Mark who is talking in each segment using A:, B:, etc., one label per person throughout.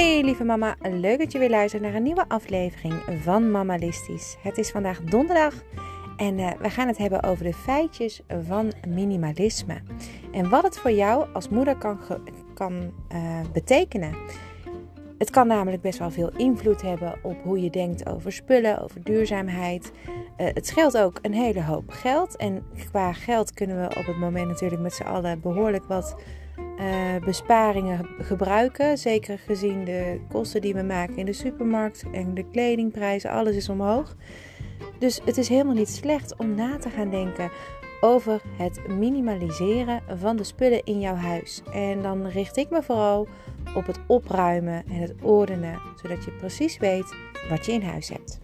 A: Hey lieve mama, leuk dat je weer luistert naar een nieuwe aflevering van Mamalistisch. Het is vandaag donderdag en uh, we gaan het hebben over de feitjes van minimalisme. En wat het voor jou als moeder kan, kan uh, betekenen. Het kan namelijk best wel veel invloed hebben op hoe je denkt over spullen, over duurzaamheid. Uh, het scheelt ook een hele hoop geld. En qua geld kunnen we op het moment natuurlijk met z'n allen behoorlijk wat uh, besparingen gebruiken. Zeker gezien de kosten die we maken in de supermarkt en de kledingprijzen, alles is omhoog. Dus het is helemaal niet slecht om na te gaan denken over het minimaliseren van de spullen in jouw huis. En dan richt ik me vooral op het opruimen en het ordenen, zodat je precies weet wat je in huis hebt.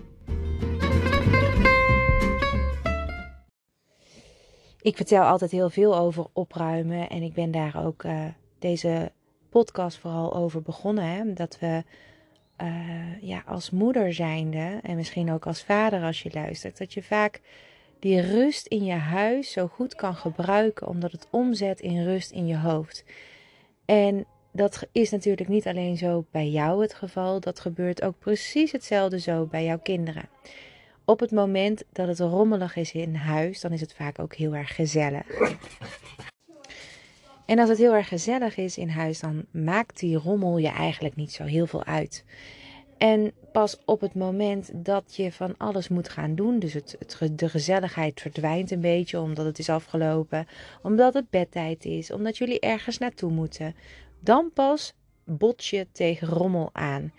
A: Ik vertel altijd heel veel over opruimen en ik ben daar ook uh, deze podcast vooral over begonnen. Hè? Dat we uh, ja, als moeder zijnde en misschien ook als vader als je luistert, dat je vaak die rust in je huis zo goed kan gebruiken, omdat het omzet in rust in je hoofd. En dat is natuurlijk niet alleen zo bij jou het geval, dat gebeurt ook precies hetzelfde zo bij jouw kinderen. Op het moment dat het rommelig is in huis, dan is het vaak ook heel erg gezellig. En als het heel erg gezellig is in huis, dan maakt die rommel je eigenlijk niet zo heel veel uit. En pas op het moment dat je van alles moet gaan doen, dus het, de gezelligheid verdwijnt een beetje omdat het is afgelopen, omdat het bedtijd is, omdat jullie ergens naartoe moeten, dan pas bots je tegen rommel aan.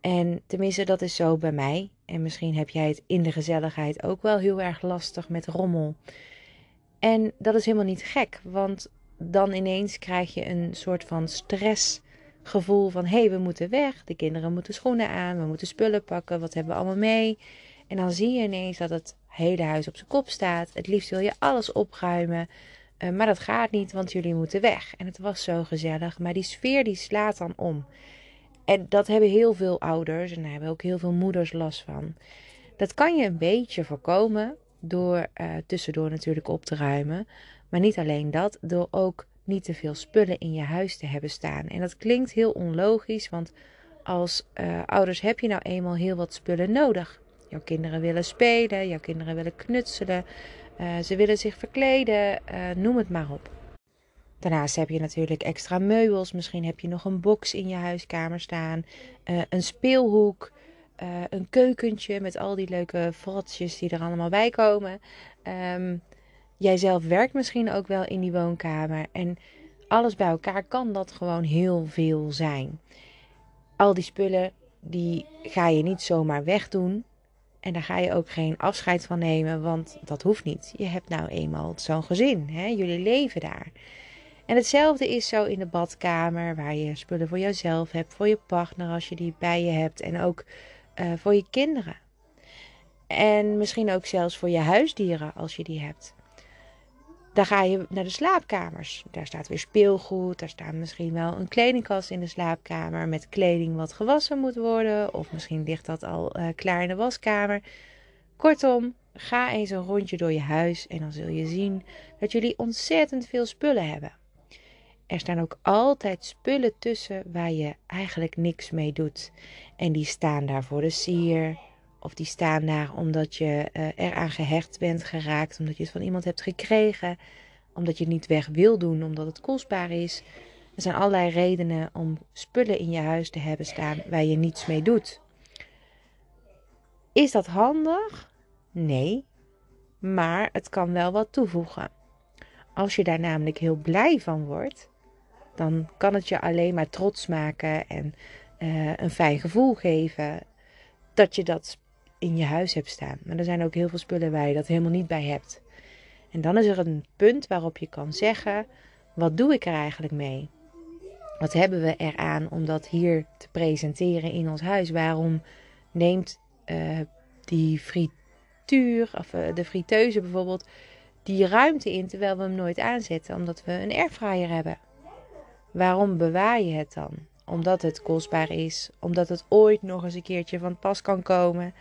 A: En tenminste, dat is zo bij mij. En misschien heb jij het in de gezelligheid ook wel heel erg lastig met rommel. En dat is helemaal niet gek, want dan ineens krijg je een soort van stressgevoel van hé, hey, we moeten weg, de kinderen moeten schoenen aan, we moeten spullen pakken, wat hebben we allemaal mee? En dan zie je ineens dat het hele huis op zijn kop staat. Het liefst wil je alles opruimen, uh, maar dat gaat niet, want jullie moeten weg. En het was zo gezellig, maar die sfeer die slaat dan om. En dat hebben heel veel ouders en daar hebben ook heel veel moeders last van. Dat kan je een beetje voorkomen door uh, tussendoor natuurlijk op te ruimen. Maar niet alleen dat, door ook niet te veel spullen in je huis te hebben staan. En dat klinkt heel onlogisch, want als uh, ouders heb je nou eenmaal heel wat spullen nodig. Jouw kinderen willen spelen, jouw kinderen willen knutselen, uh, ze willen zich verkleden, noem het maar op. Daarnaast heb je natuurlijk extra meubels. Misschien heb je nog een box in je huiskamer staan. Uh, een speelhoek. Een keukentje met al die leuke frotjes die er allemaal bij komen. Um, jij zelf werkt misschien ook wel in die woonkamer. En alles bij elkaar kan dat gewoon heel veel zijn. Al die spullen, die ga je niet zomaar wegdoen. En daar ga je ook geen afscheid van nemen, want dat hoeft niet. Je hebt nou eenmaal zo'n gezin. Hè? Jullie leven daar. En hetzelfde is zo in de badkamer, waar je spullen voor jezelf hebt, voor je partner als je die bij je hebt en ook uh, voor je kinderen. En misschien ook zelfs voor je huisdieren als je die hebt. Dan ga je naar de slaapkamers. Daar staat weer speelgoed. Daar staat misschien wel een kledingkast in de slaapkamer met kleding wat gewassen moet worden. Of misschien ligt dat al uh, klaar in de waskamer. Kortom, ga eens een rondje door je huis en dan zul je zien dat jullie ontzettend veel spullen hebben. Er staan ook altijd spullen tussen waar je eigenlijk niks mee doet. En die staan daar voor de sier. Of die staan daar omdat je uh, eraan gehecht bent geraakt. Omdat je het van iemand hebt gekregen. Omdat je het niet weg wil doen, omdat het kostbaar is. Er zijn allerlei redenen om spullen in je huis te hebben staan waar je niets mee doet. Is dat handig? Nee. Maar het kan wel wat toevoegen. Als je daar namelijk heel blij van wordt, dan kan het je alleen maar trots maken en uh, een fijn gevoel geven dat je dat in je huis hebt staan. Maar er zijn ook heel veel spullen waar je dat helemaal niet bij hebt. En dan is er een punt waarop je kan zeggen: wat doe ik er eigenlijk mee? Wat hebben we eraan om dat hier te presenteren in ons huis? Waarom neemt uh, die frituur, of uh, de friteuse bijvoorbeeld, die ruimte in terwijl we hem nooit aanzetten? Omdat we een airfryer hebben. Waarom bewaar je het dan? Omdat het kostbaar is, omdat het ooit nog eens een keertje van pas kan komen.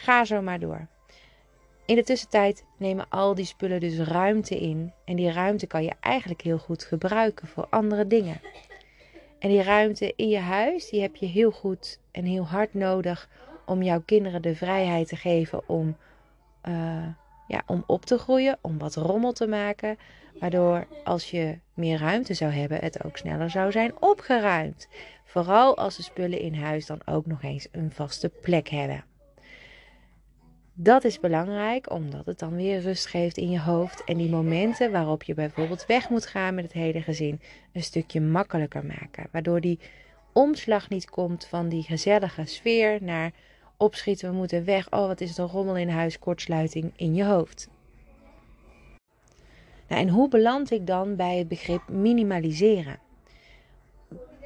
A: Ga zo maar door. In de tussentijd nemen al die spullen dus ruimte in. En die ruimte kan je eigenlijk heel goed gebruiken voor andere dingen. En die ruimte in je huis, die heb je heel goed en heel hard nodig om jouw kinderen de vrijheid te geven om, uh, ja, om op te groeien, om wat rommel te maken. Waardoor als je meer ruimte zou hebben, het ook sneller zou zijn opgeruimd. Vooral als de spullen in huis dan ook nog eens een vaste plek hebben. Dat is belangrijk omdat het dan weer rust geeft in je hoofd en die momenten waarop je bijvoorbeeld weg moet gaan met het hele gezin een stukje makkelijker maken. Waardoor die omslag niet komt van die gezellige sfeer naar opschieten, we moeten weg. Oh, wat is er rommel in huis, kortsluiting in je hoofd. Nou, en hoe beland ik dan bij het begrip minimaliseren?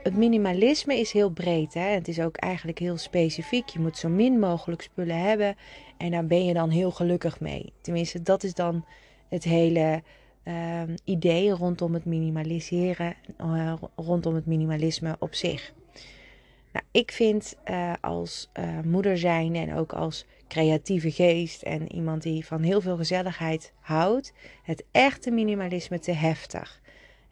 A: Het minimalisme is heel breed. Hè? Het is ook eigenlijk heel specifiek. Je moet zo min mogelijk spullen hebben. En daar ben je dan heel gelukkig mee. Tenminste, dat is dan het hele uh, idee rondom het minimaliseren. Uh, rondom het minimalisme op zich. Nou, ik vind uh, als uh, moeder zijn en ook als creatieve geest en iemand die van heel veel gezelligheid houdt, het echte minimalisme te heftig.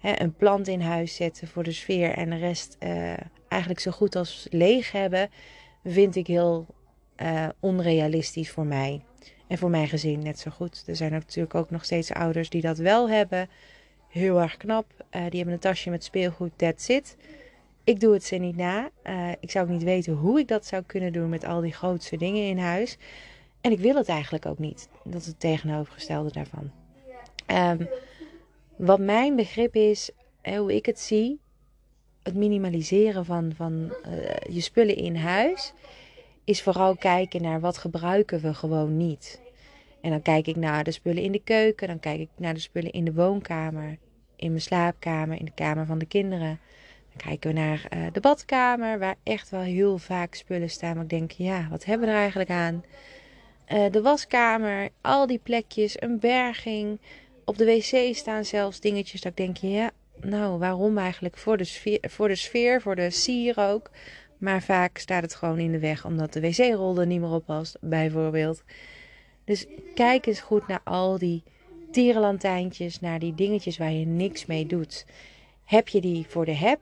A: Een plant in huis zetten voor de sfeer en de rest uh, eigenlijk zo goed als leeg hebben, vind ik heel onrealistisch voor mij. En voor mijn gezin net zo goed. Er zijn natuurlijk ook nog steeds ouders die dat wel hebben. Heel erg knap. die hebben een tasje met speelgoed, that's it. Ik doe het ze niet na. Ik zou ook niet weten hoe ik dat zou kunnen doen met al die grootste dingen in huis. En ik wil het eigenlijk ook niet. Dat is het tegenovergestelde daarvan. Um, wat mijn begrip is, hoe ik het zie, het minimaliseren van, van uh, je spullen in huis, is vooral kijken naar wat gebruiken we gewoon niet. En dan kijk ik naar de spullen in de keuken, dan kijk ik naar de spullen in de woonkamer, in mijn slaapkamer, in de kamer van de kinderen. Dan kijken we naar uh, de badkamer, waar echt wel heel vaak spullen staan. Maar ik denk, ja, wat hebben we er eigenlijk aan? Uh, de waskamer, al die plekjes, een berging. Op de wc staan zelfs dingetjes dat ik denk, ja, nou, waarom eigenlijk? Voor de sfeer, voor de, sfeer, voor de sier ook. Maar vaak staat het gewoon in de weg, omdat de wc-rol er niet meer op past, bijvoorbeeld. Dus kijk eens goed naar al die tierenlantijntjes, naar die dingetjes waar je niks mee doet. Heb je die voor de heb?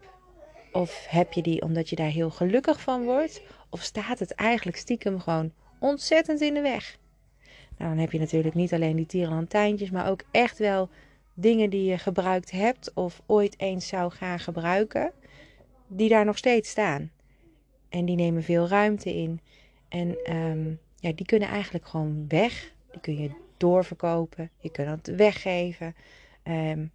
A: Of heb je die omdat je daar heel gelukkig van wordt? Of staat het eigenlijk stiekem gewoon ontzettend in de weg? Nou, dan heb je natuurlijk niet alleen die tierenlantijntjes, maar ook echt wel dingen die je gebruikt hebt of ooit eens zou gaan gebruiken, die daar nog steeds staan. En die nemen veel ruimte in. En um, ja, die kunnen eigenlijk gewoon weg. Die kun je doorverkopen. Je kunt het weggeven. Um,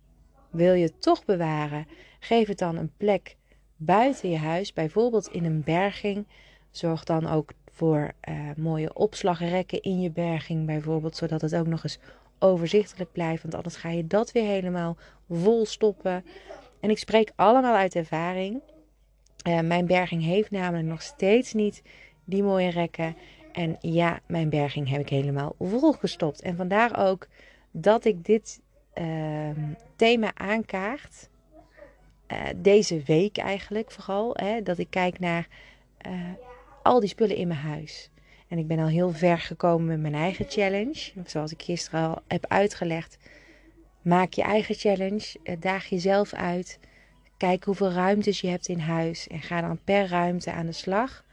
A: wil je het toch bewaren? Geef het dan een plek buiten je huis, bijvoorbeeld in een berging. Zorg dan ook voor uh, mooie opslagrekken in je berging, bijvoorbeeld, zodat het ook nog eens overzichtelijk blijft. Want anders ga je dat weer helemaal vol stoppen. En ik spreek allemaal uit ervaring. Uh, mijn berging heeft namelijk nog steeds niet die mooie rekken. En ja, mijn berging heb ik helemaal volgestopt. En vandaar ook dat ik dit uh, thema aankaart. Uh, deze week eigenlijk vooral. Hè, dat ik kijk naar al die spullen in mijn huis. En ik ben al heel ver gekomen met mijn eigen challenge. Zoals ik gisteren al heb uitgelegd. Maak je eigen challenge. Uh, daag jezelf uit. Kijk hoeveel ruimtes je hebt in huis. En ga dan per ruimte aan de slag.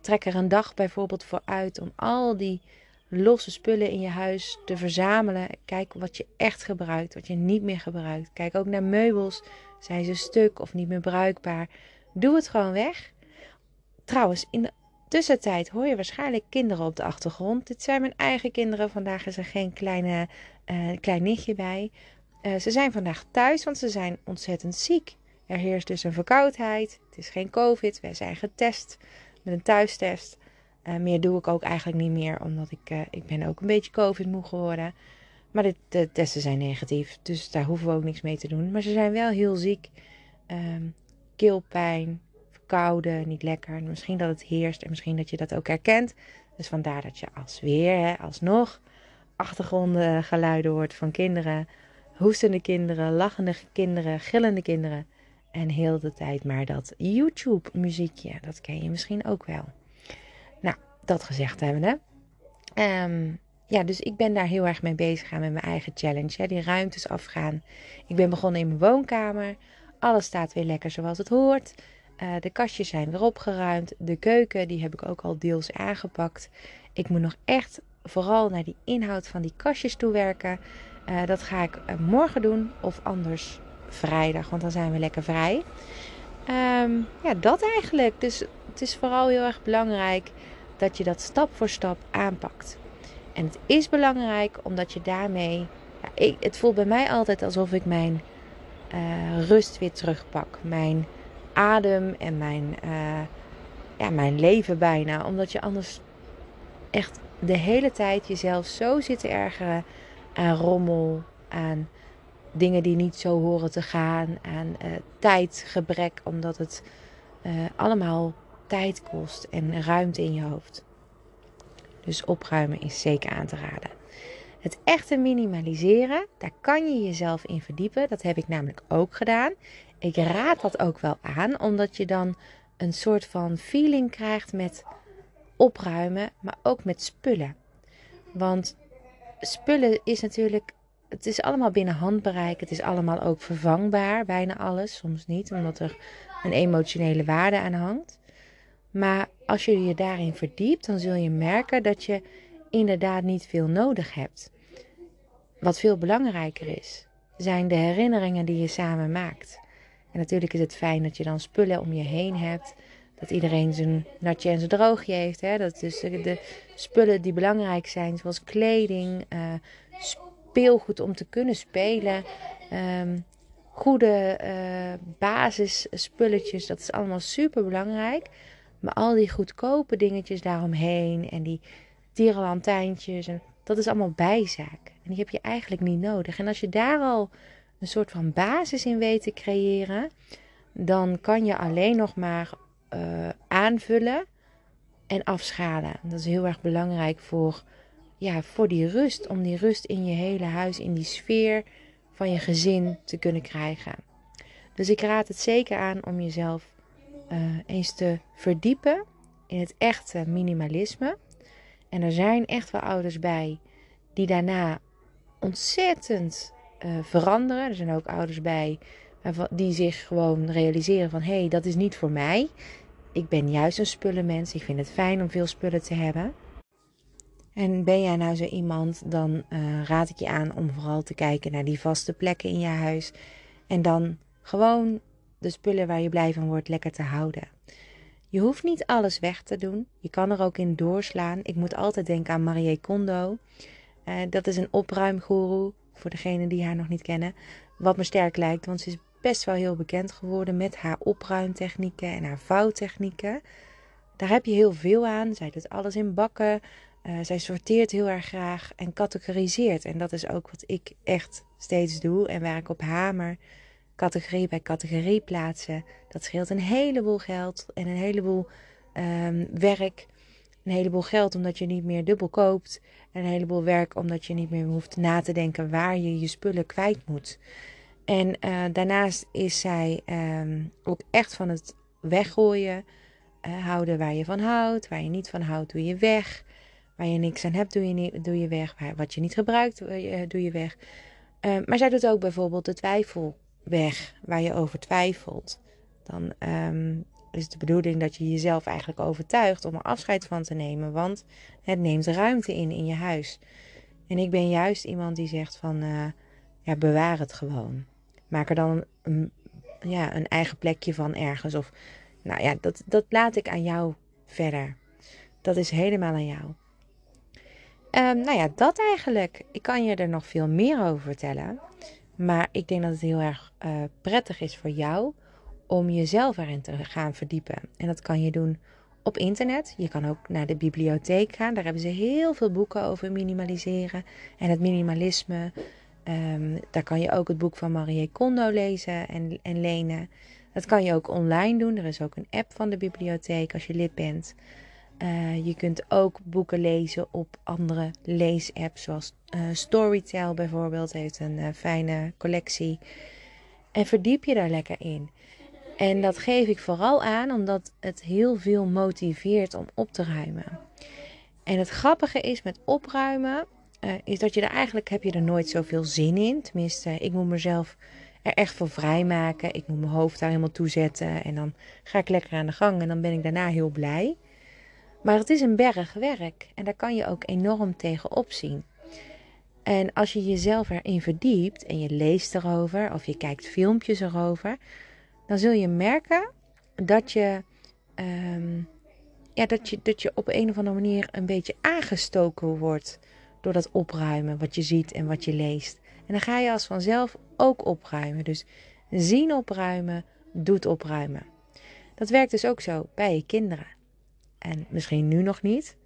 A: trek er een dag bijvoorbeeld voor uit om al die losse spullen in je huis te verzamelen. Kijk wat je echt gebruikt, wat je niet meer gebruikt. Kijk ook naar meubels. Zijn ze stuk of niet meer bruikbaar? Doe het gewoon weg. Trouwens, in de tussentijd hoor je waarschijnlijk kinderen op de achtergrond. Dit zijn mijn eigen kinderen. Vandaag is er geen kleine, uh, klein nichtje bij. Uh, ze zijn vandaag thuis, want ze zijn ontzettend ziek. Er heerst dus een verkoudheid. Het is geen COVID. Wij zijn getest met een thuistest. Uh, meer doe ik ook eigenlijk niet meer, omdat ik, ik ben ook een beetje COVID moe geworden. Maar de, de, testen zijn negatief, dus daar hoeven we ook niks mee te doen. Maar ze zijn wel heel ziek. Um, keelpijn, verkouden, niet lekker. Misschien dat het heerst en misschien dat je dat ook herkent. Dus vandaar dat je als weer, hè, alsnog, achtergrondgeluiden hoort van kinderen. Hoestende kinderen, lachende kinderen, gillende kinderen. En heel de tijd maar dat YouTube muziekje, dat ken je misschien ook wel. Nou, dat gezegd hebben we. Um, ja, dus ik ben daar heel erg mee bezig gaan met mijn eigen challenge. Hè, die ruimtes afgaan. Ik ben begonnen in mijn woonkamer. Alles staat weer lekker zoals het hoort. Uh, de kastjes zijn weer opgeruimd. De keuken, die heb ik ook al deels aangepakt. Ik moet nog echt vooral naar die inhoud van die kastjes toewerken. Uh, dat ga ik uh, morgen doen of anders vrijdag, want dan zijn we lekker vrij. Um, ja, dat eigenlijk. Dus het is vooral heel erg belangrijk dat je dat stap voor stap aanpakt. En het is belangrijk omdat je daarmee. Ja, ik, het voelt bij mij altijd alsof ik mijn rust weer terugpak. Mijn adem en mijn, uh, ja, mijn leven bijna. Omdat je anders echt de hele tijd jezelf zo zit te ergeren aan rommel, aan dingen die niet zo horen te gaan, aan uh, tijdgebrek, omdat het uh, allemaal tijd kost en ruimte in je hoofd. Dus opruimen is zeker aan te raden. Het echte minimaliseren, daar kan je jezelf in verdiepen. Dat heb ik namelijk ook gedaan. Ik raad dat ook wel aan, omdat je dan een soort van feeling krijgt met opruimen, maar ook met spullen. Want spullen is natuurlijk, het is allemaal binnen handbereik. Het is allemaal ook vervangbaar, bijna alles. Soms niet, omdat er een emotionele waarde aan hangt. Maar als je je daarin verdiept, dan zul je merken dat je inderdaad niet veel nodig hebt. Wat veel belangrijker is, zijn de herinneringen die je samen maakt. En natuurlijk is het fijn dat je dan spullen om je heen hebt. Dat iedereen zijn natje en zijn droogje heeft. Hè? Dat dus de spullen die belangrijk zijn, zoals kleding, uh, speelgoed om te kunnen spelen. Um, goede uh, basisspulletjes, dat is allemaal super belangrijk. Maar al die goedkope dingetjes daaromheen en die tierenlantijntjes, en dat is allemaal bijzaak. En die heb je eigenlijk niet nodig. En als je daar al een soort van basis in weet te creëren, dan kan je alleen nog maar uh, aanvullen en afschalen. Dat is heel erg belangrijk voor, ja, voor die rust. Om die rust in je hele huis, in die sfeer van je gezin te kunnen krijgen. Dus ik raad het zeker aan om jezelf uh, eens te verdiepen in het echte minimalisme. En er zijn echt wel ouders bij die daarna ontzettend uh, veranderen. Er zijn ook ouders bij die zich gewoon realiseren van hé, hey, dat is niet voor mij. Ik ben juist een spullenmens. Ik vind het fijn om veel spullen te hebben. En ben jij nou zo iemand, dan uh, raad ik je aan om vooral te kijken naar die vaste plekken in je huis. En dan gewoon de spullen waar je blij van wordt lekker te houden. Je hoeft niet alles weg te doen. Je kan er ook in doorslaan. Ik moet altijd denken aan Marie Kondo. Uh, dat is een opruimgoeroe, voor degenen die haar nog niet kennen. Wat me sterk lijkt, want ze is best wel heel bekend geworden met haar opruimtechnieken en haar vouwtechnieken. Daar heb je heel veel aan. Zij doet alles in bakken. Uh, zij sorteert heel erg graag en categoriseert. En dat is ook wat ik echt steeds doe en waar ik op hamer. Categorie bij categorie plaatsen. Dat scheelt een heleboel geld en een heleboel um, werk. Een heleboel geld omdat je niet meer dubbel koopt. En een heleboel werk omdat je niet meer hoeft na te denken waar je je spullen kwijt moet. En uh, daarnaast is zij um, ook echt van het weggooien. Uh, houden waar je van houdt. Waar je niet van houdt, doe je weg. Waar je niks aan hebt, doe je, niet, doe je weg. Wat je niet gebruikt, uh, doe je weg. maar zij doet ook bijvoorbeeld de twijfel weg. Waar je over twijfelt. Dan um, is de bedoeling dat je jezelf eigenlijk overtuigt om er afscheid van te nemen. Want het neemt ruimte in in je huis. En ik ben juist iemand die zegt van, ja, bewaar het gewoon. Maak er dan een, ja, een eigen plekje van ergens. Of, nou ja, dat, dat laat ik aan jou verder. Dat is helemaal aan jou. Um, nou ja, dat eigenlijk. Ik kan je er nog veel meer over vertellen. Maar ik denk dat het heel erg uh, prettig is voor jou om jezelf erin te gaan verdiepen. En dat kan je doen op internet. Je kan ook naar de bibliotheek gaan. Daar hebben ze heel veel boeken over minimaliseren en het minimalisme. Um, daar kan je ook het boek van Marie Kondo lezen en, en lenen. Dat kan je ook online doen. Er is ook een app van de bibliotheek als je lid bent. Uh, je kunt ook boeken lezen op andere leesapps, zoals uh, Storytel bijvoorbeeld, heeft een uh, fijne collectie. En verdiep je daar lekker in. En dat geef ik vooral aan omdat het heel veel motiveert om op te ruimen. En het grappige is met opruimen uh, is dat je er eigenlijk heb je er nooit zoveel zin in. Tenminste, ik moet mezelf er echt voor vrijmaken. Ik moet mijn hoofd daar helemaal toe zetten. En dan ga ik lekker aan de gang. En dan ben ik daarna heel blij. Maar het is een berg werk. En daar kan je ook enorm tegenop zien. En als je jezelf erin verdiept en je leest erover of je kijkt filmpjes erover, dan zul je merken dat je, ehm, ja, dat je, dat je op een of andere manier een beetje aangestoken wordt door dat opruimen wat je ziet en wat je leest. En dan ga je als vanzelf ook opruimen. Dus zien opruimen, doet opruimen. Dat werkt dus ook zo bij je kinderen. En misschien nu nog niet,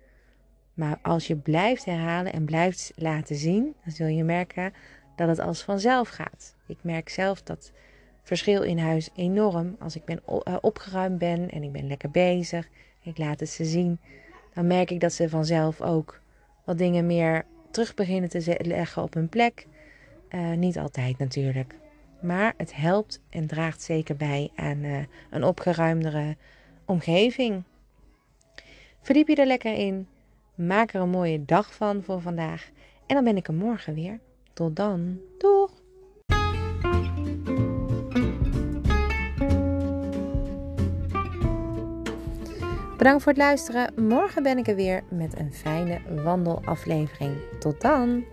A: maar als je blijft herhalen en blijft laten zien, dan zul je merken dat het als vanzelf gaat. Ik merk zelf dat verschil in huis enorm. Als ik ben eh, opgeruimd ben en ik ben lekker bezig, ik laat het ze zien, dan merk ik dat ze vanzelf ook wat dingen meer terug beginnen te leggen op hun plek. Uh, niet altijd natuurlijk. Maar het helpt en draagt zeker bij aan uh, een opgeruimdere omgeving. Verdiep je er lekker in. Maak er een mooie dag van voor vandaag. En dan ben ik er morgen weer. Tot dan. Doeg! Bedankt voor het luisteren. Morgen ben ik er weer met een fijne wandelaflevering. Tot dan!